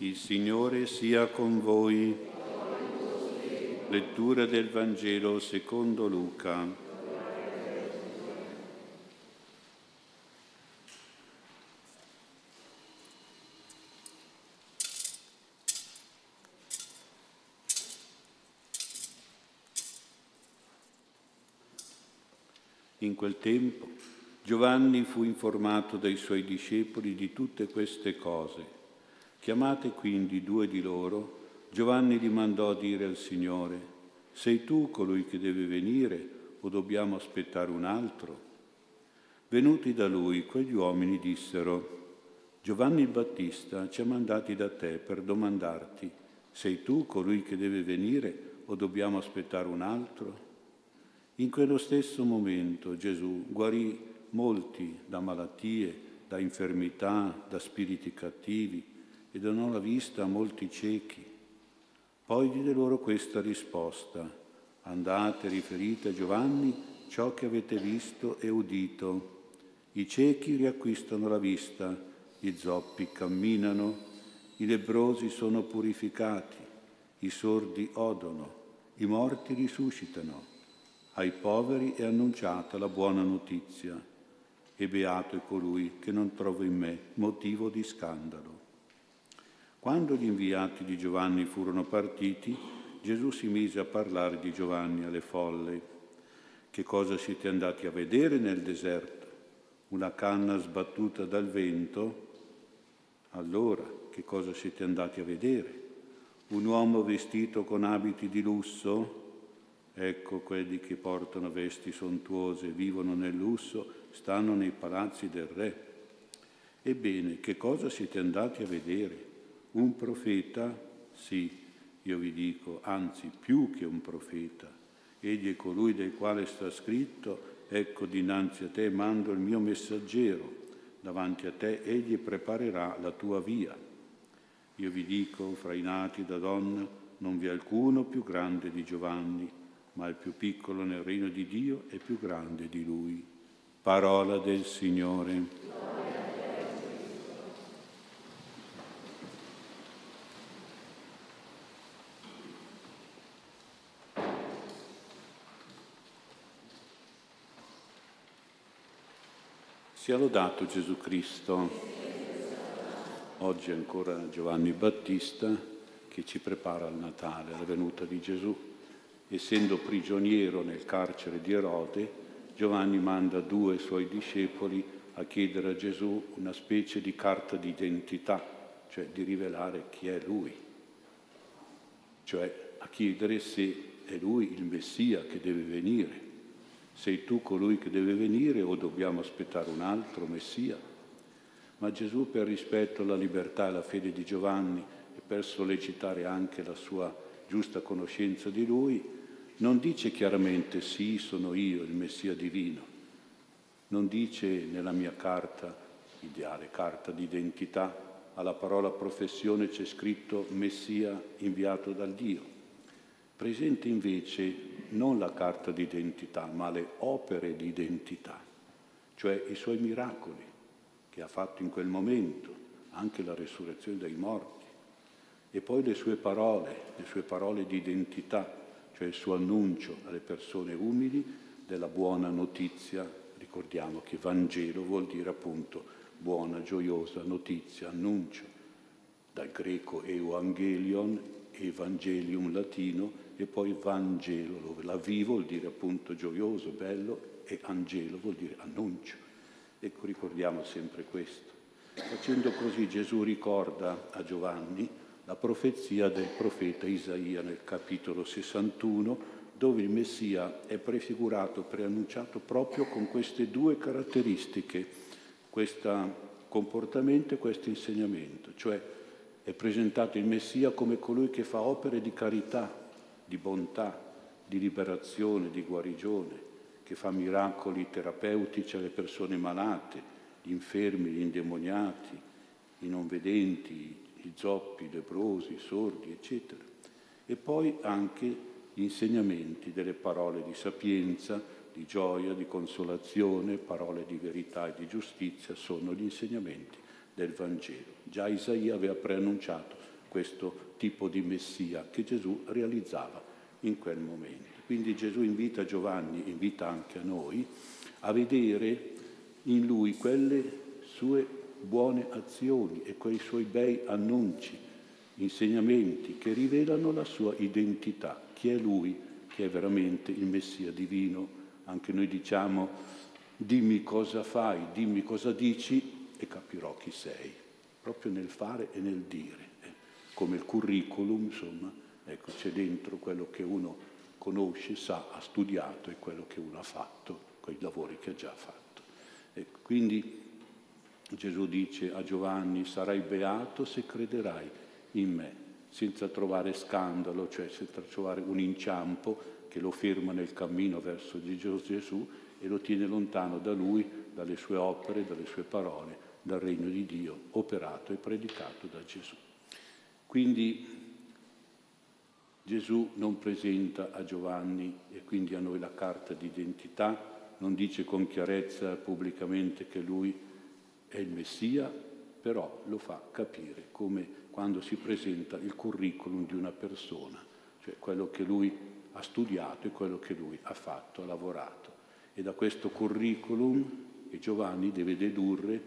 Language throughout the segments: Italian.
Il Signore sia con voi. Lettura del Vangelo secondo Luca. In quel tempo Giovanni fu informato dai suoi discepoli di tutte queste cose Chiamate quindi due di loro, Giovanni li mandò a dire al Signore, sei tu colui che deve venire o dobbiamo aspettare un altro? Venuti da lui, quegli uomini dissero, Giovanni il Battista ci ha mandati da te per domandarti, sei tu colui che deve venire o dobbiamo aspettare un altro? In quello stesso momento Gesù guarì molti da malattie, da infermità, da spiriti cattivi e donò la vista a molti ciechi. Poi diede loro questa risposta, andate, riferite a Giovanni ciò che avete visto e udito. I ciechi riacquistano la vista, gli zoppi camminano, i lebrosi sono purificati, i sordi odono, i morti risuscitano, ai poveri è annunciata la buona notizia e beato è colui che non trova in me motivo di scandalo. Quando gli inviati di Giovanni furono partiti, Gesù si mise a parlare di Giovanni alle folle. Che cosa siete andati a vedere nel deserto? Una canna sbattuta dal vento? Allora, che cosa siete andati a vedere? Un uomo vestito con abiti di lusso? Ecco quelli che portano vesti sontuose, vivono nel lusso, stanno nei palazzi del re. Ebbene, che cosa siete andati a vedere? Un profeta, sì, io vi dico, anzi più che un profeta, egli è colui del quale sta scritto, ecco dinanzi a te mando il mio messaggero, davanti a te egli preparerà la tua via. Io vi dico, fra i nati da donna non vi è alcuno più grande di Giovanni, ma il più piccolo nel regno di Dio è più grande di lui. Parola del Signore. Sia lodato Gesù Cristo. Oggi ancora Giovanni Battista che ci prepara al Natale, alla venuta di Gesù. Essendo prigioniero nel carcere di Erode, Giovanni manda due suoi discepoli a chiedere a Gesù una specie di carta d'identità, cioè di rivelare chi è lui, cioè a chiedere se è lui il Messia che deve venire. Sei tu colui che deve venire o dobbiamo aspettare un altro Messia? Ma Gesù, per rispetto alla libertà e alla fede di Giovanni e per sollecitare anche la sua giusta conoscenza di lui, non dice chiaramente sì, sono io il Messia divino. Non dice nella mia carta, ideale carta d'identità, alla parola professione c'è scritto Messia inviato dal Dio presenta invece non la carta d'identità, ma le opere di identità, cioè i suoi miracoli che ha fatto in quel momento, anche la resurrezione dai morti, e poi le sue parole, le sue parole di identità, cioè il suo annuncio alle persone umili della buona notizia. Ricordiamo che Vangelo vuol dire appunto buona, gioiosa notizia, annuncio, dal greco euangelion, evangelium latino, e poi Vangelo, dove la V vuol dire appunto gioioso, bello, e Angelo vuol dire annuncio. Ecco, ricordiamo sempre questo. Facendo così Gesù ricorda a Giovanni la profezia del profeta Isaia nel capitolo 61, dove il Messia è prefigurato, preannunciato proprio con queste due caratteristiche, questo comportamento e questo insegnamento, cioè è presentato il Messia come colui che fa opere di carità, di bontà, di liberazione, di guarigione, che fa miracoli terapeutici alle persone malate, gli infermi, gli indemoniati, i non vedenti, i zoppi, i lebrosi, i sordi, eccetera. E poi anche gli insegnamenti delle parole di sapienza, di gioia, di consolazione, parole di verità e di giustizia sono gli insegnamenti del Vangelo. Già Isaia aveva preannunciato questo tipo di Messia che Gesù realizzava in quel momento. Quindi Gesù invita Giovanni, invita anche a noi, a vedere in lui quelle sue buone azioni e quei suoi bei annunci, insegnamenti che rivelano la sua identità, chi è lui che è veramente il Messia divino. Anche noi diciamo dimmi cosa fai, dimmi cosa dici e capirò chi sei, proprio nel fare e nel dire. Come il curriculum, insomma, ecco, c'è dentro quello che uno conosce, sa, ha studiato e quello che uno ha fatto, quei lavori che ha già fatto. Ecco, quindi Gesù dice a Giovanni, sarai beato se crederai in me, senza trovare scandalo, cioè senza trovare un inciampo che lo ferma nel cammino verso Gesù e lo tiene lontano da lui, dalle sue opere, dalle sue parole, dal regno di Dio operato e predicato da Gesù. Quindi Gesù non presenta a Giovanni e quindi a noi la carta d'identità, non dice con chiarezza pubblicamente che lui è il Messia, però lo fa capire come quando si presenta il curriculum di una persona, cioè quello che lui ha studiato e quello che lui ha fatto, ha lavorato. E da questo curriculum Giovanni deve dedurre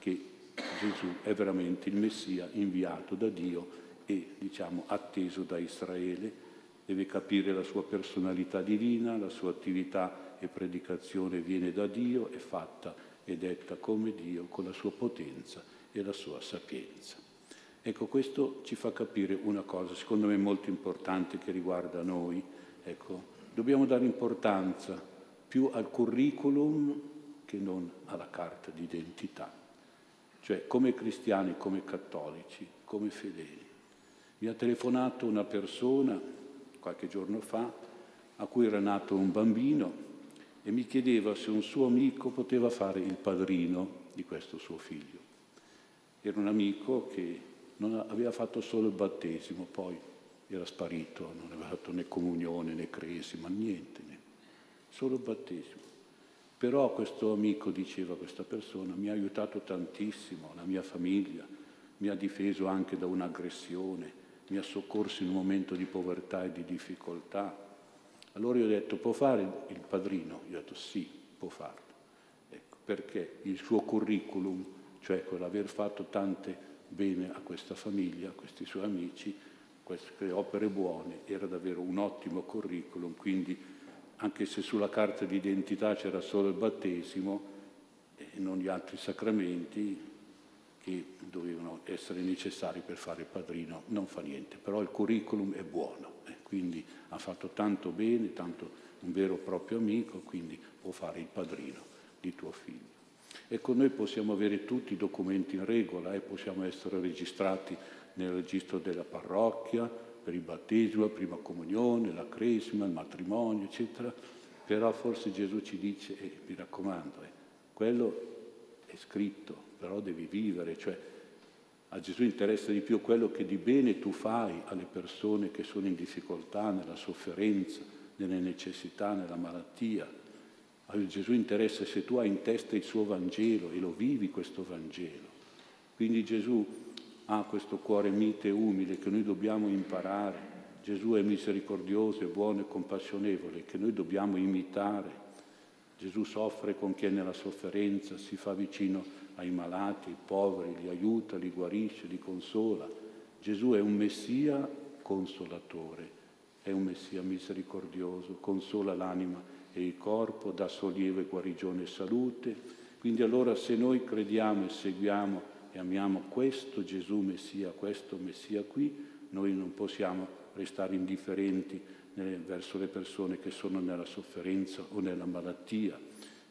che Gesù è veramente il Messia inviato da Dio e diciamo atteso da Israele, deve capire la sua personalità divina, la sua attività e predicazione viene da Dio, è fatta e detta come Dio con la sua potenza e la sua sapienza. Ecco, questo ci fa capire una cosa, secondo me molto importante, che riguarda noi. Ecco, dobbiamo dare importanza più al curriculum che non alla carta d'identità. Cioè, come cristiani, come cattolici, come fedeli. Mi ha telefonato una persona qualche giorno fa a cui era nato un bambino e mi chiedeva se un suo amico poteva fare il padrino di questo suo figlio. Era un amico che non aveva fatto solo il battesimo, poi era sparito, non aveva fatto né comunione né cresima, niente, né. solo il battesimo. Però questo amico, diceva questa persona, mi ha aiutato tantissimo, la mia famiglia, mi ha difeso anche da un'aggressione, mi ha soccorso in un momento di povertà e di difficoltà. Allora io ho detto, può fare il padrino? Io ho detto, sì, può farlo. Ecco, perché il suo curriculum, cioè quell'aver fatto tante bene a questa famiglia, a questi suoi amici, queste opere buone, era davvero un ottimo curriculum, quindi anche se sulla carta d'identità c'era solo il battesimo e non gli altri sacramenti che dovevano essere necessari per fare il padrino, non fa niente, però il curriculum è buono, eh, quindi ha fatto tanto bene, tanto un vero e proprio amico, quindi può fare il padrino di tuo figlio. Ecco, noi possiamo avere tutti i documenti in regola e eh, possiamo essere registrati nel registro della parrocchia, per il battesimo, la prima comunione, la cresima, il matrimonio, eccetera, però forse Gesù ci dice, eh, mi raccomando, eh, quello è scritto, però devi vivere, cioè a Gesù interessa di più quello che di bene tu fai alle persone che sono in difficoltà, nella sofferenza, nelle necessità, nella malattia. A Gesù interessa se tu hai in testa il suo Vangelo e lo vivi questo Vangelo. Quindi Gesù ha questo cuore mite e umile che noi dobbiamo imparare. Gesù è misericordioso, è buono e compassionevole, che noi dobbiamo imitare. Gesù soffre con chi è nella sofferenza, si fa vicino ai malati, ai poveri, li aiuta, li guarisce, li consola. Gesù è un Messia consolatore, è un Messia misericordioso, consola l'anima e il corpo, dà sollievo e guarigione e salute. Quindi allora se noi crediamo e seguiamo e amiamo questo Gesù Messia, questo Messia qui, noi non possiamo restare indifferenti verso le persone che sono nella sofferenza o nella malattia.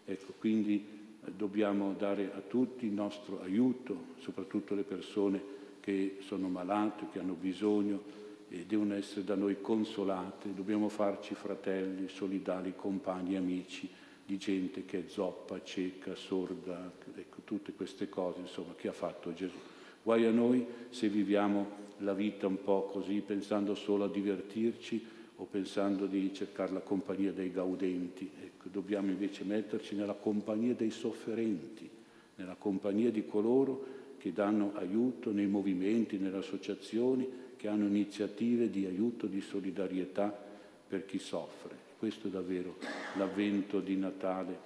Ecco, quindi eh, dobbiamo dare a tutti il nostro aiuto, soprattutto le persone che sono malate, che hanno bisogno e devono essere da noi consolate, dobbiamo farci fratelli, solidali, compagni, amici di gente che è zoppa, cieca, sorda, ecco, tutte queste cose insomma, che ha fatto Gesù. Guai a noi se viviamo la vita un po' così, pensando solo a divertirci o pensando di cercare la compagnia dei gaudenti. Ecco, dobbiamo invece metterci nella compagnia dei sofferenti, nella compagnia di coloro che danno aiuto nei movimenti, nelle associazioni, che hanno iniziative di aiuto, di solidarietà per chi soffre. Questo è davvero l'avvento di Natale,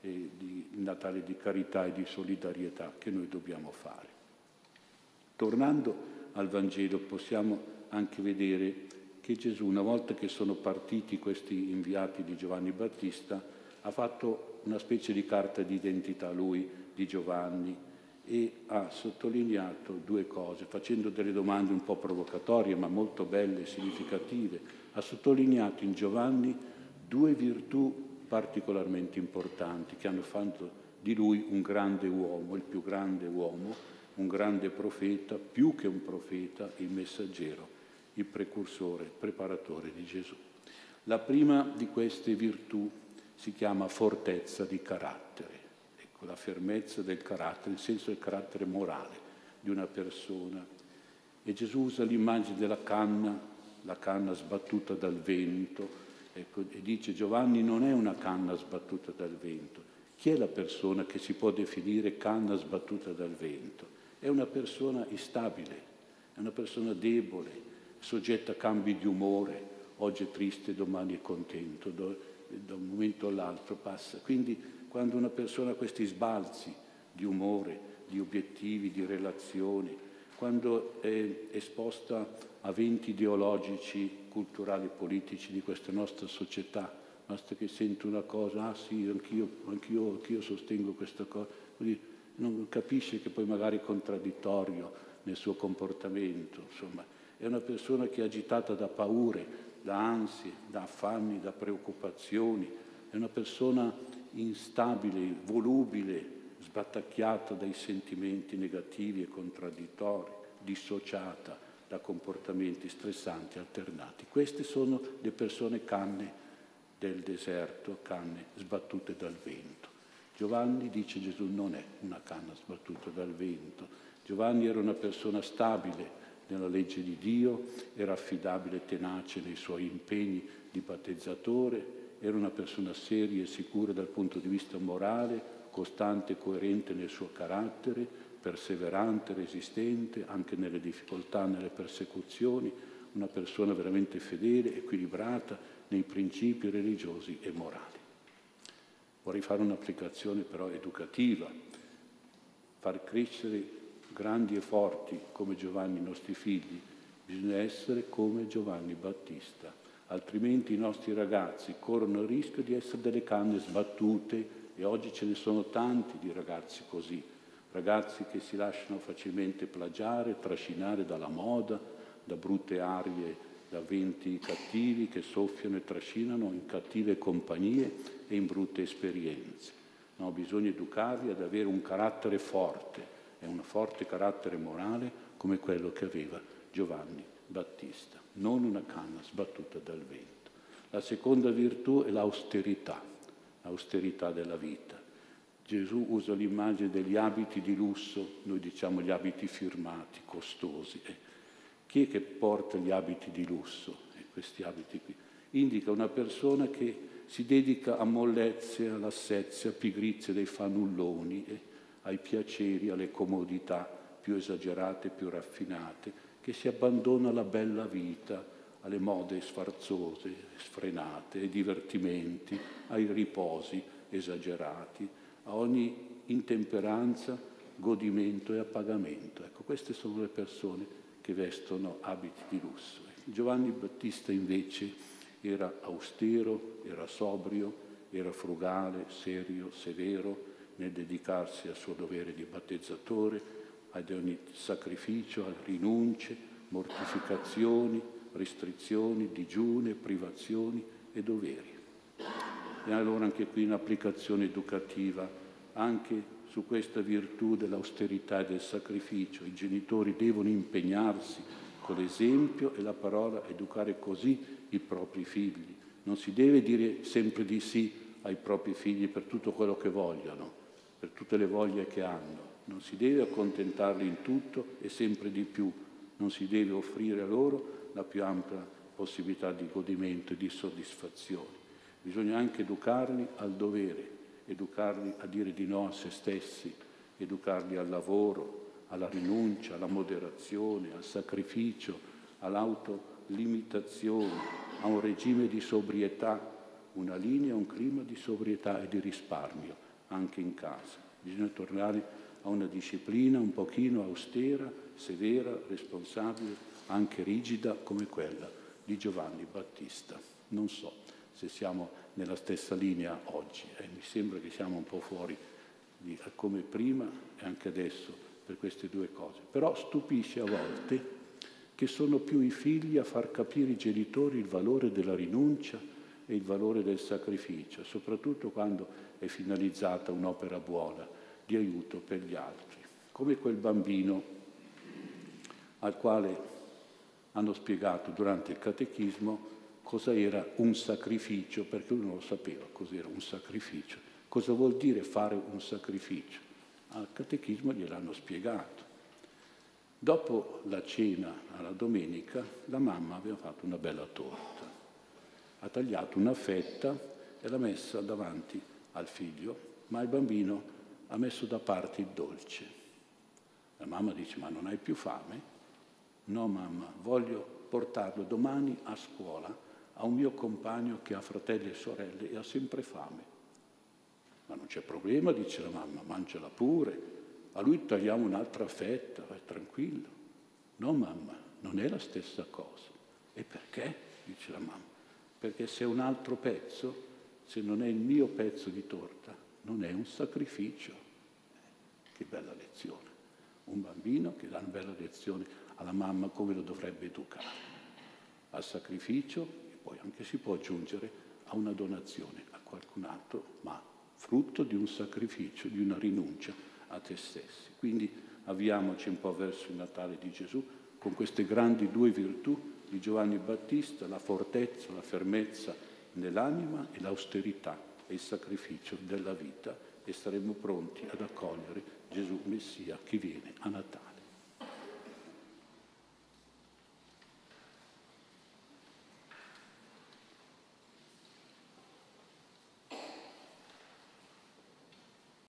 e di Natale di carità e di solidarietà che noi dobbiamo fare. Tornando al Vangelo possiamo anche vedere che Gesù, una volta che sono partiti questi inviati di Giovanni Battista, ha fatto una specie di carta d'identità lui, di Giovanni, e ha sottolineato due cose, facendo delle domande un po' provocatorie, ma molto belle e significative. Ha sottolineato in Giovanni due virtù particolarmente importanti che hanno fatto di lui un grande uomo, il più grande uomo, un grande profeta, più che un profeta, il messaggero, il precursore, il preparatore di Gesù. La prima di queste virtù si chiama fortezza di carattere, ecco, la fermezza del carattere, nel senso del carattere morale di una persona. E Gesù usa l'immagine della canna, la canna sbattuta dal vento, ecco, e dice Giovanni non è una canna sbattuta dal vento. Chi è la persona che si può definire canna sbattuta dal vento? È una persona instabile, è una persona debole, soggetta a cambi di umore, oggi è triste, domani è contento, da un momento all'altro passa. Quindi quando una persona ha questi sbalzi di umore, di obiettivi, di relazioni, quando è esposta a venti ideologici, culturali e politici di questa nostra società, basta che sento una cosa, ah sì, anch'io, anch'io, anch'io sostengo questa cosa, quindi non capisce che poi magari è contraddittorio nel suo comportamento, insomma, è una persona che è agitata da paure, da ansie, da affanni, da preoccupazioni, è una persona instabile, volubile, sbattacchiata dai sentimenti negativi e contraddittori, dissociata da comportamenti stressanti alternati. Queste sono le persone canne del deserto, canne sbattute dal vento. Giovanni, dice Gesù, non è una canna sbattuta dal vento. Giovanni era una persona stabile nella legge di Dio, era affidabile e tenace nei suoi impegni di battezzatore, era una persona seria e sicura dal punto di vista morale, costante e coerente nel suo carattere, perseverante, resistente anche nelle difficoltà, nelle persecuzioni, una persona veramente fedele, equilibrata nei principi religiosi e morali. Vorrei fare un'applicazione però educativa, far crescere grandi e forti come Giovanni i nostri figli, bisogna essere come Giovanni Battista, altrimenti i nostri ragazzi corrono il rischio di essere delle canne sbattute e oggi ce ne sono tanti di ragazzi così, ragazzi che si lasciano facilmente plagiare, trascinare dalla moda, da brutte arie, da venti cattivi che soffiano e trascinano in cattive compagnie e in brutte esperienze. No, bisogna educarli ad avere un carattere forte e un forte carattere morale come quello che aveva Giovanni Battista, non una canna sbattuta dal vento. La seconda virtù è l'austerità, l'austerità della vita. Gesù usa l'immagine degli abiti di lusso, noi diciamo gli abiti firmati, costosi. Eh. Chi è che porta gli abiti di lusso, eh, questi abiti qui? Indica una persona che si dedica a mollezze, all'assezia, a pigrizia dei fanulloni, eh, ai piaceri, alle comodità più esagerate, più raffinate, che si abbandona alla bella vita, alle mode sfarzose, sfrenate, ai divertimenti, ai riposi esagerati a ogni intemperanza, godimento e appagamento. Ecco, queste sono le persone che vestono abiti di lusso. Giovanni Battista invece era austero, era sobrio, era frugale, serio, severo nel dedicarsi al suo dovere di battezzatore, ad ogni sacrificio, a rinunce, mortificazioni, restrizioni, digiune, privazioni e doveri. E allora anche qui un'applicazione educativa anche su questa virtù dell'austerità e del sacrificio. I genitori devono impegnarsi con l'esempio e la parola educare così i propri figli. Non si deve dire sempre di sì ai propri figli per tutto quello che vogliono, per tutte le voglie che hanno. Non si deve accontentarli in tutto e sempre di più. Non si deve offrire a loro la più ampia possibilità di godimento e di soddisfazione. Bisogna anche educarli al dovere, educarli a dire di no a se stessi, educarli al lavoro, alla rinuncia, alla moderazione, al sacrificio, all'autolimitazione, a un regime di sobrietà, una linea, un clima di sobrietà e di risparmio anche in casa. Bisogna tornare a una disciplina un pochino austera, severa, responsabile, anche rigida come quella di Giovanni Battista. Non so se siamo nella stessa linea oggi, eh, mi sembra che siamo un po' fuori di, come prima e anche adesso per queste due cose. Però stupisce a volte che sono più i figli a far capire ai genitori il valore della rinuncia e il valore del sacrificio, soprattutto quando è finalizzata un'opera buona di aiuto per gli altri, come quel bambino al quale hanno spiegato durante il catechismo cosa era un sacrificio, perché lui non lo sapeva cos'era un sacrificio, cosa vuol dire fare un sacrificio. Al catechismo gliel'hanno spiegato. Dopo la cena alla domenica, la mamma aveva fatto una bella torta. Ha tagliato una fetta e l'ha messa davanti al figlio, ma il bambino ha messo da parte il dolce. La mamma dice, ma non hai più fame? No, mamma, voglio portarlo domani a scuola a un mio compagno che ha fratelli e sorelle e ha sempre fame. Ma non c'è problema, dice la mamma, mangiala pure, a lui tagliamo un'altra fetta, vai tranquillo. No mamma, non è la stessa cosa. E perché? dice la mamma. Perché se è un altro pezzo, se non è il mio pezzo di torta, non è un sacrificio. Che bella lezione. Un bambino che dà una bella lezione alla mamma come lo dovrebbe educare. Al sacrificio e poi anche si può aggiungere a una donazione a qualcun altro, ma frutto di un sacrificio, di una rinuncia a te stessi. Quindi avviamoci un po' verso il Natale di Gesù con queste grandi due virtù di Giovanni Battista, la fortezza, la fermezza nell'anima e l'austerità e il sacrificio della vita e saremo pronti ad accogliere Gesù Messia che viene a Natale.